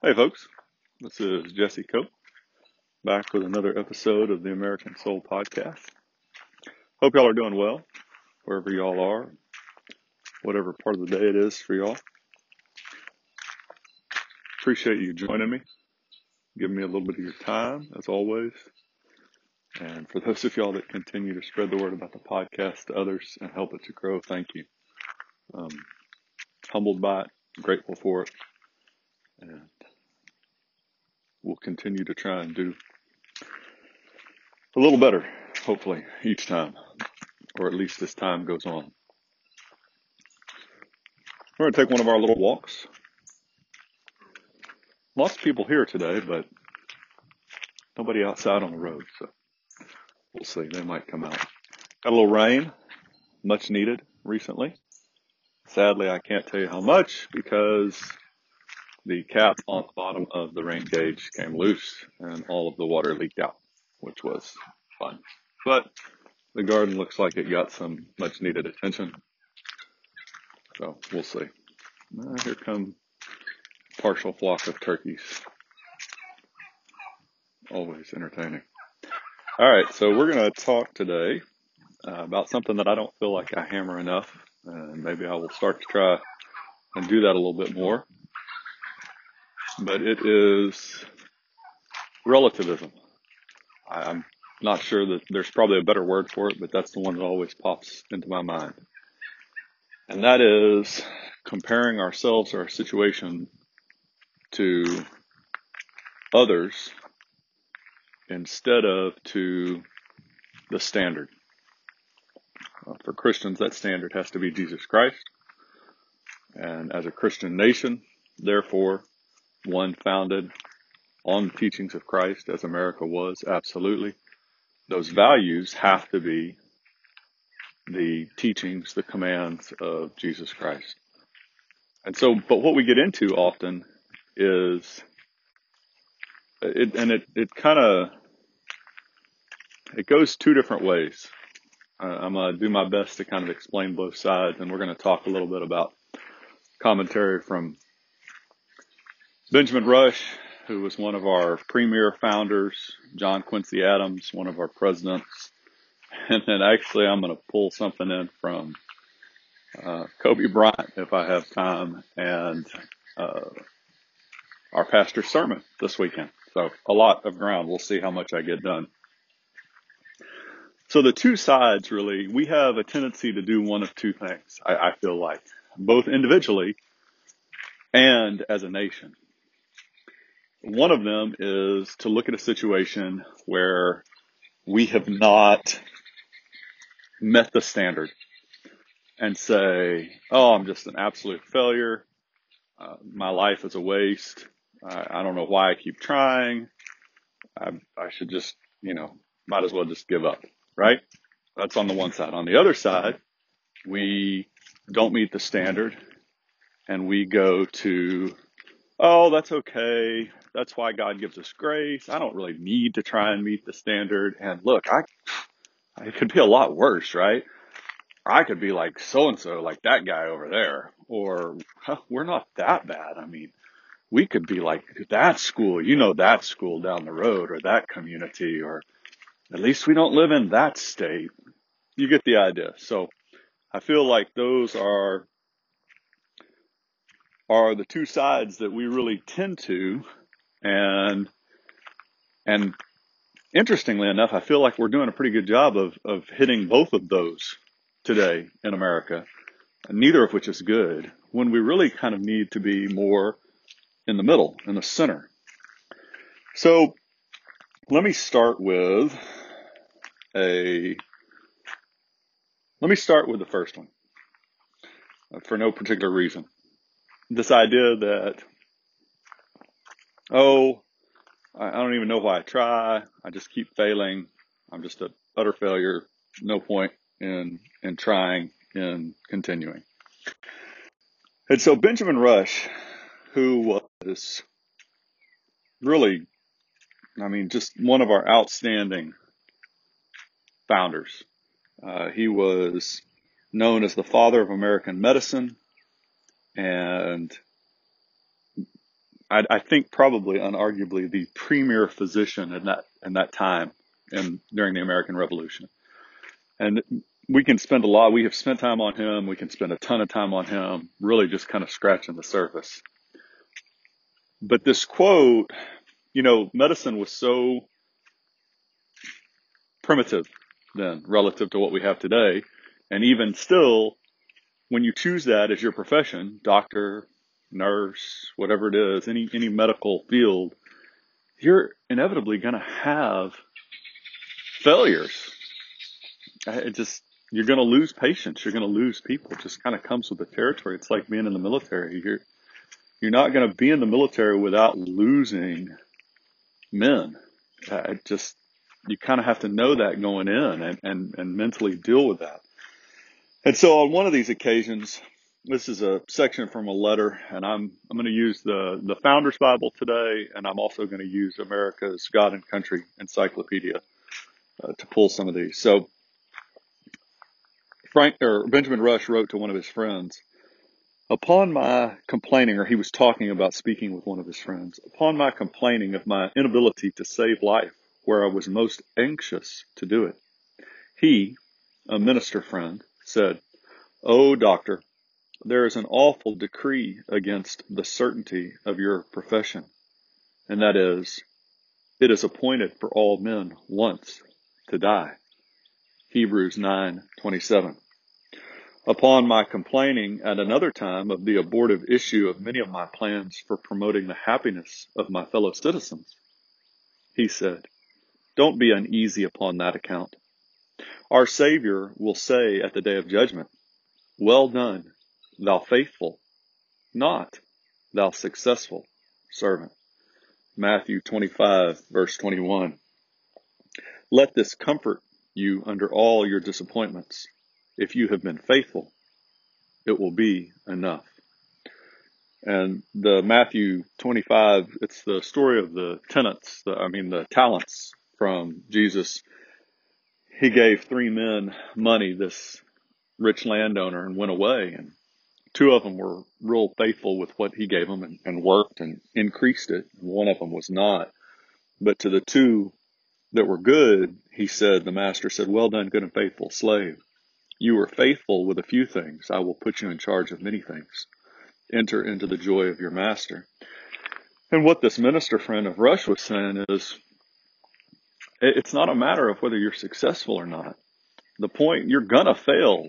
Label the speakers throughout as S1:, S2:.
S1: Hey, folks. This is Jesse Cope back with another episode of the American Soul Podcast. Hope y'all are doing well wherever y'all are, whatever part of the day it is for y'all. Appreciate you joining me, giving me a little bit of your time as always. And for those of y'all that continue to spread the word about the podcast to others and help it to grow, thank you. Um, humbled by it, grateful for it, and we'll continue to try and do a little better, hopefully, each time, or at least as time goes on. We're going to take one of our little walks. Lots of people here today, but nobody outside on the road, so we'll see. They might come out. Got a little rain, much needed recently. Sadly, I can't tell you how much because the cap on the bottom of the rain gauge came loose and all of the water leaked out, which was fun. But the garden looks like it got some much needed attention. So we'll see. Uh, here come partial flock of turkeys. Always entertaining. All right, so we're going to talk today uh, about something that I don't feel like I hammer enough, and maybe I will start to try and do that a little bit more but it is relativism. I'm not sure that there's probably a better word for it, but that's the one that always pops into my mind. And that is comparing ourselves or our situation to others instead of to the standard. Uh, for Christians, that standard has to be Jesus Christ. And as a Christian nation, therefore, one founded on the teachings of Christ as America was, absolutely. Those values have to be the teachings, the commands of Jesus Christ. And so, but what we get into often is, it, and it, it kind of, it goes two different ways. I'm going to do my best to kind of explain both sides, and we're going to talk a little bit about commentary from Benjamin Rush, who was one of our premier founders, John Quincy Adams, one of our presidents, and then actually I'm going to pull something in from uh, Kobe Bryant if I have time, and uh, our pastor's sermon this weekend. So a lot of ground. We'll see how much I get done. So the two sides really, we have a tendency to do one of two things. I, I feel like both individually and as a nation. One of them is to look at a situation where we have not met the standard and say, oh, I'm just an absolute failure. Uh, my life is a waste. I don't know why I keep trying. I, I should just, you know, might as well just give up, right? That's on the one side. On the other side, we don't meet the standard and we go to, oh, that's okay. That's why God gives us grace. I don't really need to try and meet the standard. And look, I, it could be a lot worse, right? I could be like so and so, like that guy over there, or huh, we're not that bad. I mean, we could be like that school, you know, that school down the road or that community, or at least we don't live in that state. You get the idea. So I feel like those are, are the two sides that we really tend to and, and interestingly enough, I feel like we're doing a pretty good job of, of hitting both of those today in America, neither of which is good when we really kind of need to be more in the middle, in the center. So let me start with a, let me start with the first one uh, for no particular reason. This idea that oh, I don't even know why I try. I just keep failing. I'm just a utter failure. No point in, in trying in continuing. And so Benjamin Rush, who was really, I mean, just one of our outstanding founders. Uh, he was known as the father of American medicine and I, I think probably unarguably the premier physician in that in that time and during the American Revolution. And we can spend a lot. We have spent time on him. We can spend a ton of time on him. Really, just kind of scratching the surface. But this quote, you know, medicine was so primitive then relative to what we have today. And even still, when you choose that as your profession, doctor, nurse, whatever it is, any, any medical field, you're inevitably going to have failures. It just, you're going to lose patients. You're going to lose people. It just kind of comes with the territory. It's like being in the military. You're, you're not going to be in the military without losing men. It just, you kind of have to know that going in and, and, and mentally deal with that. And so on one of these occasions, this is a section from a letter, and I'm I'm going to use the the Founder's Bible today, and I'm also going to use America's God and Country Encyclopedia uh, to pull some of these. So Frank or Benjamin Rush wrote to one of his friends, upon my complaining, or he was talking about speaking with one of his friends, upon my complaining of my inability to save life where I was most anxious to do it. He, a minister friend, said, Oh, doctor, there is an awful decree against the certainty of your profession, and that is, it is appointed for all men once to die. Hebrews 9:27. Upon my complaining at another time of the abortive issue of many of my plans for promoting the happiness of my fellow citizens, he said, don't be uneasy upon that account. Our Savior will say at the day of judgment, Well done, thou faithful, not thou successful servant. Matthew 25 verse 21. Let this comfort you under all your disappointments. If you have been faithful, it will be enough. And the Matthew 25, it's the story of the tenants, the, I mean the talents from Jesus. He gave three men money, this rich landowner, and went away. And two of them were real faithful with what he gave them and, and worked and increased it. One of them was not. But to the two that were good, he said, the master said, well done, good and faithful slave. You were faithful with a few things. I will put you in charge of many things. Enter into the joy of your master. And what this minister friend of Rush was saying is, it's not a matter of whether you're successful or not. The point, you're gonna fail.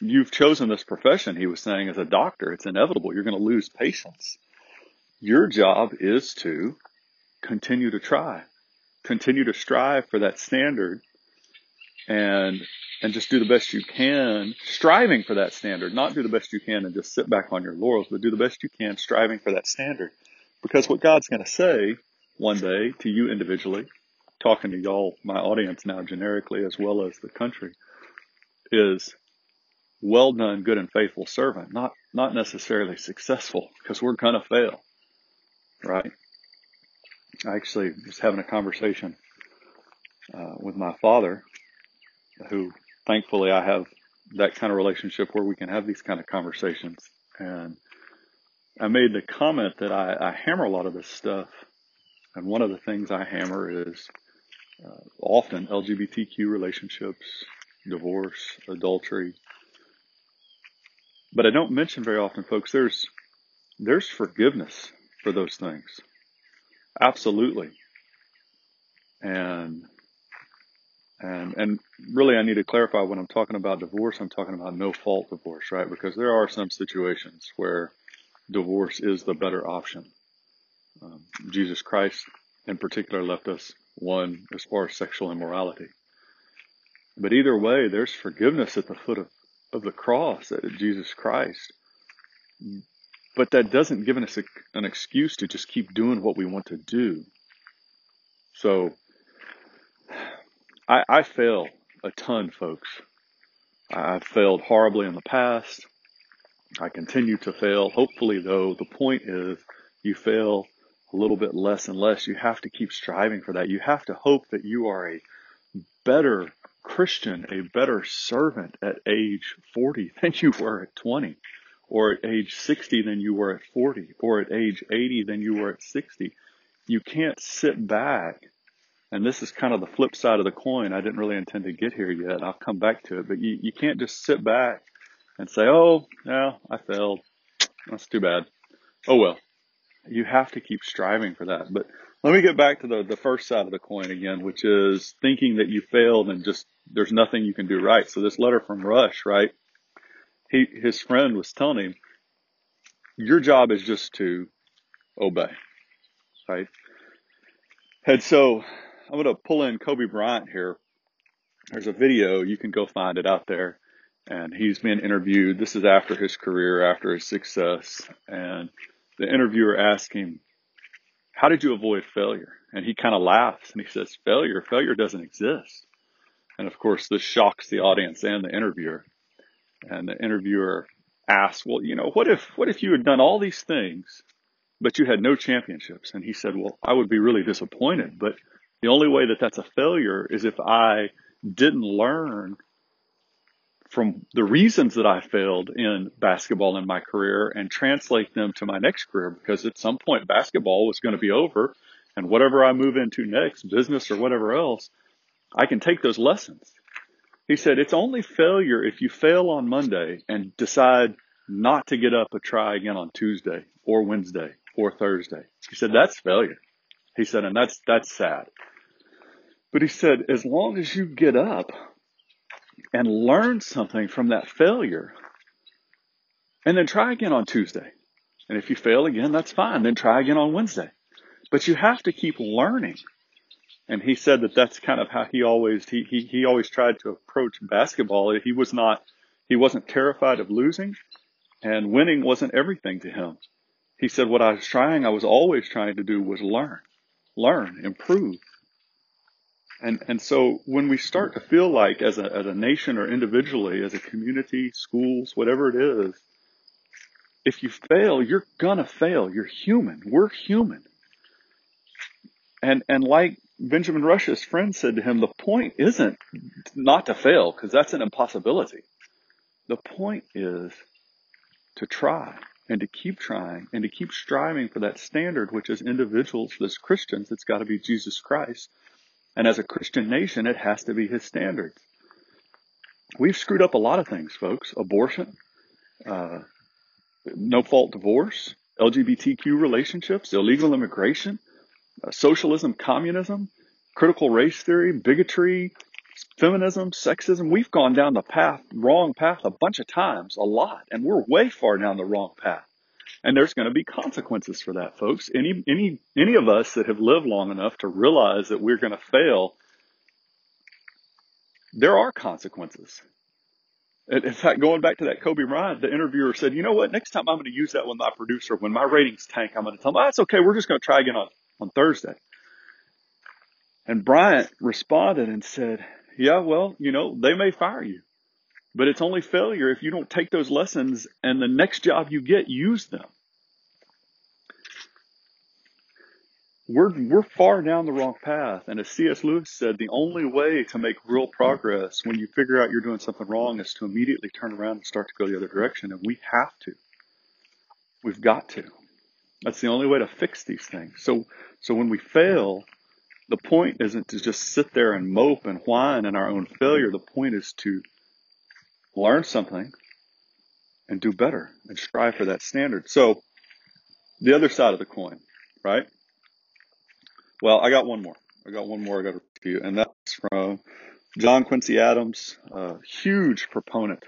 S1: You've chosen this profession, he was saying, as a doctor. It's inevitable. You're gonna lose patients. Your job is to continue to try, continue to strive for that standard and, and just do the best you can, striving for that standard, not do the best you can and just sit back on your laurels, but do the best you can striving for that standard. Because what God's going to say one day to you individually talking to y'all, my audience now generically as well as the country, is well done, good and faithful servant, not, not necessarily successful because we're going to fail, right? I actually was having a conversation uh, with my father, who thankfully I have that kind of relationship where we can have these kind of conversations. And I made the comment that I, I hammer a lot of this stuff. And one of the things I hammer is uh, often LGBTQ relationships, divorce, adultery. But I don't mention very often, folks, there's, there's forgiveness for those things. Absolutely. And, and, and really I need to clarify when I'm talking about divorce, I'm talking about no fault divorce, right? Because there are some situations where divorce is the better option. Um, Jesus Christ in particular left us one as far as sexual immorality. But either way, there's forgiveness at the foot of, of the cross at Jesus Christ. But that doesn't give us a, an excuse to just keep doing what we want to do. So I, I fail a ton, folks. I've failed horribly in the past. I continue to fail. Hopefully, though, the point is you fail a little bit less and less. You have to keep striving for that. You have to hope that you are a better Christian, a better servant at age 40 than you were at 20 or at age 60 than you were at 40, or at age 80 than you were at 60. You can't sit back. And this is kind of the flip side of the coin. I didn't really intend to get here yet. I'll come back to it, but you, you can't just sit back and say, oh, yeah, I failed. That's too bad. Oh well. You have to keep striving for that. But let me get back to the, the first side of the coin again, which is thinking that you failed and just there's nothing you can do right. So this letter from Rush, right? he his friend was telling him, your job is just to obey, right? And so I'm going to pull in Kobe Bryant here. There's a video you can go find it out there, and he's been interviewed. This is after his career, after his success, and the interviewer asked him, "How did you avoid failure?" And he kind of laughs and he says, "Failure, failure doesn't exist." And of course, this shocks the audience and the interviewer. And the interviewer asks, well, you know, what if, what if you had done all these things, but you had no championships? And he said, well, I would be really disappointed, but the only way that that's a failure is if I didn't learn from the reasons that I failed in basketball in my career and translate them to my next career because at some point basketball was going to be over and whatever I move into next, business or whatever else, I can take those lessons he said, it's only failure if you fail on Monday and decide not to get up and try again on Tuesday or Wednesday or Thursday. He said, that's failure. He said, and that's, that's sad. But he said, as long as you get up and learn something from that failure and then try again on Tuesday. And if you fail again, that's fine. Then try again on Wednesday. But you have to keep learning and he said that that's kind of how he always he, he he always tried to approach basketball. He was not he wasn't terrified of losing, and winning wasn't everything to him. He said what I was trying, I was always trying to do was learn, learn, improve. And and so when we start to feel like as a as a nation or individually, as a community, schools, whatever it is, if you fail, you're gonna fail. You're human. We're human. And and like Benjamin Rush's friend said to him, the point isn't not to fail, because that's an impossibility. The point is to try and to keep trying and to keep striving for that standard, which as individuals, as Christians, it's got to be Jesus Christ. And as a Christian nation, it has to be his standards. We've screwed up a lot of things, folks. Abortion, uh, no fault divorce, LGBTQ relationships, illegal immigration, uh, socialism, communism, critical race theory, bigotry, feminism, sexism. We've gone down the path, wrong path a bunch of times, a lot, and we're way far down the wrong path. And there's going to be consequences for that, folks. Any, any, any of us that have lived long enough to realize that we're going to fail, there are consequences. In fact, going back to that Kobe Bryant, the interviewer said, you know what, next time I'm going to use that with my producer. When my ratings tank, I'm going to tell them, oh, that's okay. We're just going to try again on on Thursday. And Bryant responded and said, yeah, well, you know, they may fire you, but it's only failure if you don't take those lessons and the next job you get, use them. We're, we're far down the wrong path. And as C.S. Lewis said, the only way to make real progress when you figure out you're doing something wrong is to immediately turn around and start to go the other direction. And we have to. We've got to. That's the only way to fix these things. So, so when we fail, the point isn't to just sit there and mope and whine in our own failure. The point is to learn something and do better and strive for that standard. So the other side of the coin, right? Well, I got one more. I got one more I got to you, and that's from John Quincy Adams, a huge proponent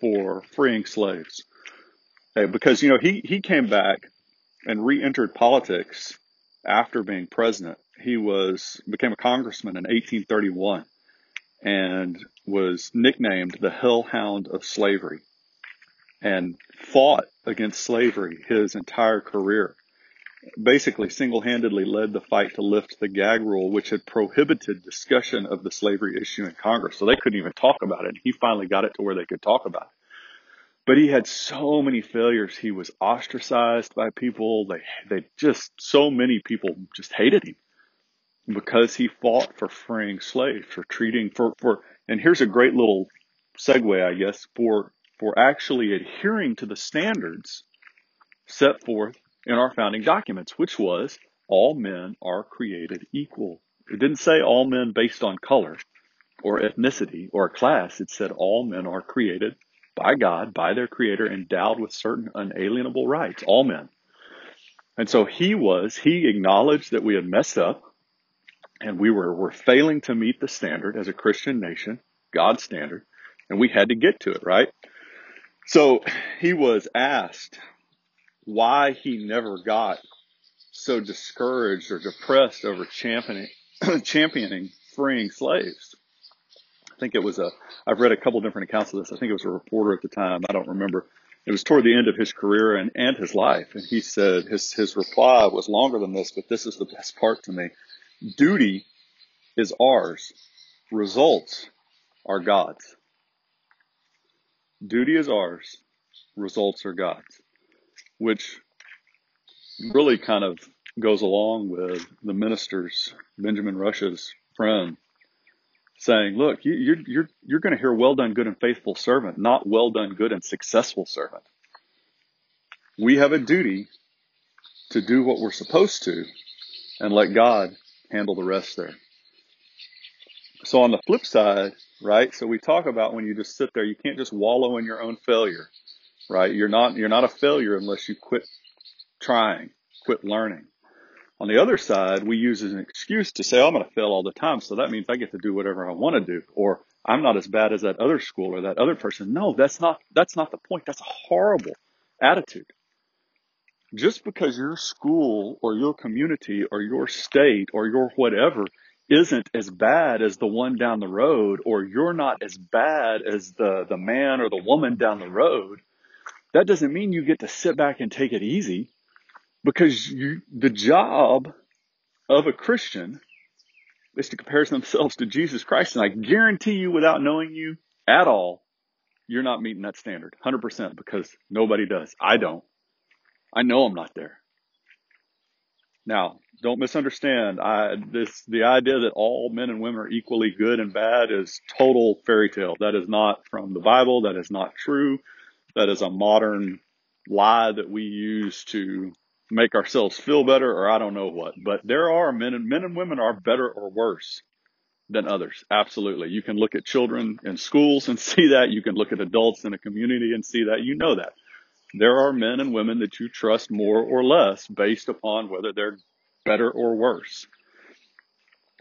S1: for freeing slaves. because, you know, he, he came back and re-entered politics after being president. He was became a congressman in 1831 and was nicknamed the Hellhound of Slavery and fought against slavery his entire career. Basically, single-handedly led the fight to lift the gag rule, which had prohibited discussion of the slavery issue in Congress. So they couldn't even talk about it. And he finally got it to where they could talk about it. But he had so many failures. He was ostracized by people. They, they just, so many people just hated him because he fought for freeing slaves, for treating, for, for, and here's a great little segue, I guess, for for actually adhering to the standards set forth in our founding documents, which was all men are created equal. It didn't say all men based on color or ethnicity or class. It said all men are created by God, by their creator, endowed with certain unalienable rights. All men. And so he was, he acknowledged that we had messed up and we were, were failing to meet the standard as a Christian nation, God's standard, and we had to get to it, right? So he was asked why he never got so discouraged or depressed over championing, championing freeing slaves. I think it was a, I've read a couple different accounts of this. I think it was a reporter at the time. I don't remember. It was toward the end of his career and, and his life. And he said his, his reply was longer than this, but this is the best part to me. Duty is ours. Results are God's. Duty is ours. Results are God's. Which really kind of goes along with the minister's, Benjamin Rush's friend, saying, look, you, you're, you're, you're going to hear well done, good and faithful servant, not well done, good and successful servant. We have a duty to do what we're supposed to and let God handle the rest there. So on the flip side, right? So we talk about when you just sit there, you can't just wallow in your own failure, right? You're not, you're not a failure unless you quit trying, quit learning. On the other side, we use as an excuse to say, oh, I'm going to fail all the time. So that means I get to do whatever I want to do. Or I'm not as bad as that other school or that other person. No, that's not, that's not the point. That's a horrible attitude. Just because your school or your community or your state or your whatever isn't as bad as the one down the road, or you're not as bad as the, the man or the woman down the road, that doesn't mean you get to sit back and take it easy because you, the job of a Christian is to compare themselves to Jesus Christ. And I guarantee you, without knowing you at all, you're not meeting that standard 100% because nobody does. I don't. I know I'm not there. Now, don't misunderstand. I, this, the idea that all men and women are equally good and bad is total fairy tale. That is not from the Bible. That is not true. That is a modern lie that we use to make ourselves feel better or I don't know what. But there are men and men and women are better or worse than others. Absolutely. You can look at children in schools and see that. You can look at adults in a community and see that. You know that. There are men and women that you trust more or less based upon whether they're better or worse.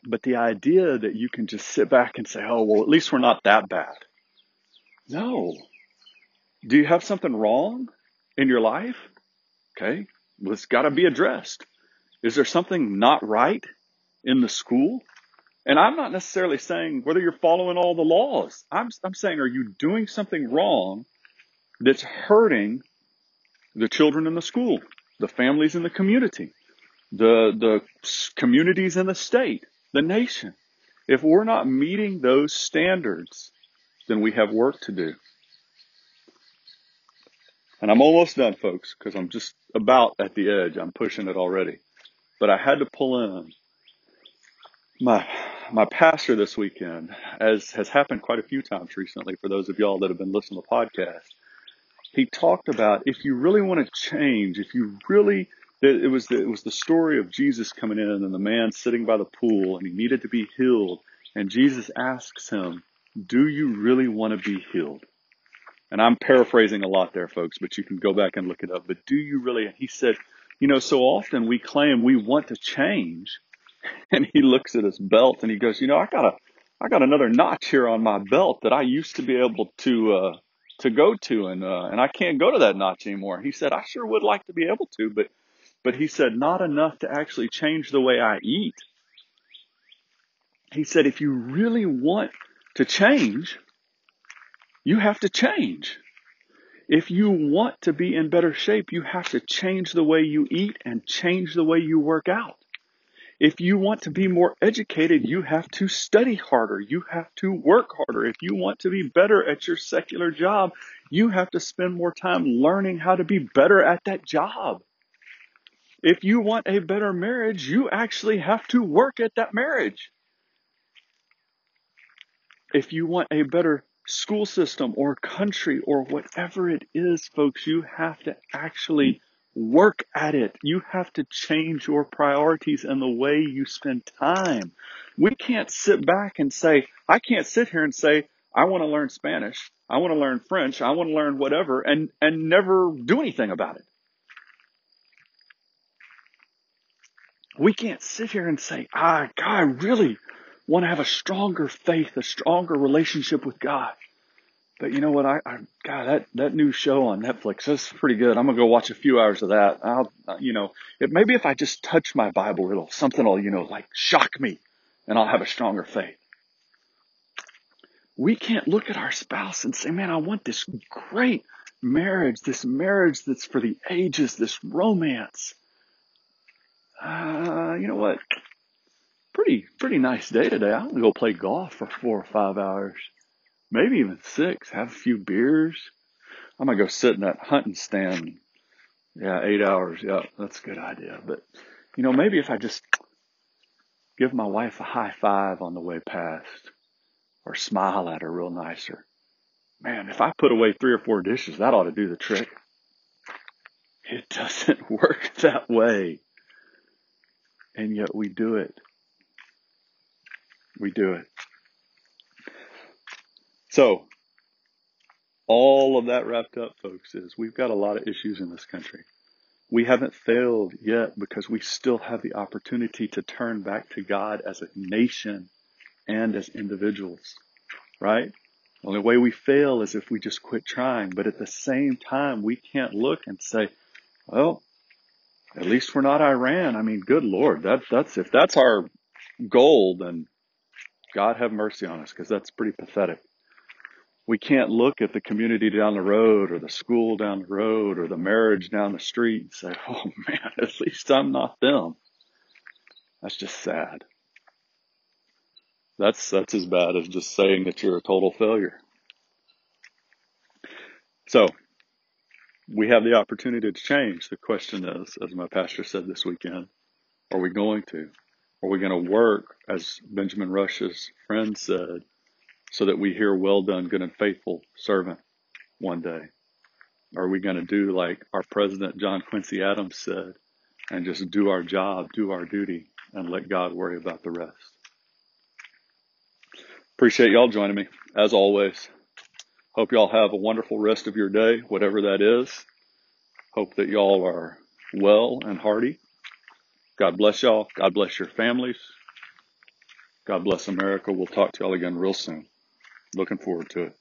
S1: But the idea that you can just sit back and say, oh, well, at least we're not that bad. No. Do you have something wrong in your life? Okay. Well, it's got to be addressed. Is there something not right in the school? And I'm not necessarily saying whether you're following all the laws. I'm, I'm saying, are you doing something wrong that's hurting the children in the school, the families in the community, the, the communities in the state, the nation? If we're not meeting those standards, then we have work to do. And I'm almost done, folks, because I'm just about at the edge. I'm pushing it already. But I had to pull in my my pastor this weekend, as has happened quite a few times recently for those of y'all that have been listening to the podcast. He talked about if you really want to change, if you really it was the, it was the story of Jesus coming in and the man sitting by the pool and he needed to be healed and Jesus asks him, "Do you really want to be healed?" And I'm paraphrasing a lot there, folks, but you can go back and look it up. But do you really? He said, you know, so often we claim we want to change. And he looks at his belt and he goes, you know, I got a, I got another notch here on my belt that I used to be able to, uh, to go to and, uh, and I can't go to that notch anymore. He said, I sure would like to be able to, but, but he said, not enough to actually change the way I eat. He said, if you really want to change, you have to change. If you want to be in better shape, you have to change the way you eat and change the way you work out. If you want to be more educated, you have to study harder. You have to work harder. If you want to be better at your secular job, you have to spend more time learning how to be better at that job. If you want a better marriage, you actually have to work at that marriage. If you want a better school system or country or whatever it is, folks, you have to actually work at it. You have to change your priorities and the way you spend time. We can't sit back and say, I can't sit here and say, I want to learn Spanish. I want to learn French. I want to learn whatever and, and never do anything about it. We can't sit here and say, ah, God, I really want to have a stronger faith, a stronger relationship with God. But you know what? I, I God, that that new show on Netflix that's pretty good. I'm gonna go watch a few hours of that. I'll, you know, it, maybe if I just touch my Bible, it'll something will, you know, like shock me, and I'll have a stronger faith. We can't look at our spouse and say, "Man, I want this great marriage, this marriage that's for the ages, this romance." Uh, you know what? Pretty pretty nice day today. I'm gonna go play golf for four or five hours maybe even six, have a few beers. I'm gonna go sit in that hunting stand. Yeah, eight hours. Yeah, that's a good idea. But you know, maybe if I just give my wife a high five on the way past or smile at her real nicer. Man, if I put away three or four dishes, that ought to do the trick. It doesn't work that way. And yet we do it. We do it. So, all of that wrapped up, folks, is we've got a lot of issues in this country. We haven't failed yet because we still have the opportunity to turn back to God as a nation and as individuals, right? The only way we fail is if we just quit trying. But at the same time, we can't look and say, well, at least we're not Iran. I mean, good Lord, that, that's, if that's our goal, then God have mercy on us because that's pretty pathetic we can't look at the community down the road or the school down the road or the marriage down the street and say, oh man, at least I'm not them. That's just sad. That's, that's as bad as just saying that you're a total failure. So we have the opportunity to change. The question is, as my pastor said this weekend, are we going to? Are we going to work, as Benjamin Rush's friend said, so that we hear, well done, good and faithful servant one day? Are we going to do like our president, John Quincy Adams said, and just do our job, do our duty, and let God worry about the rest? Appreciate y'all joining me, as always. Hope y'all have a wonderful rest of your day, whatever that is. Hope that y'all are well and hearty. God bless y'all. God bless your families. God bless America. We'll talk to y'all again real soon. Looking forward to it.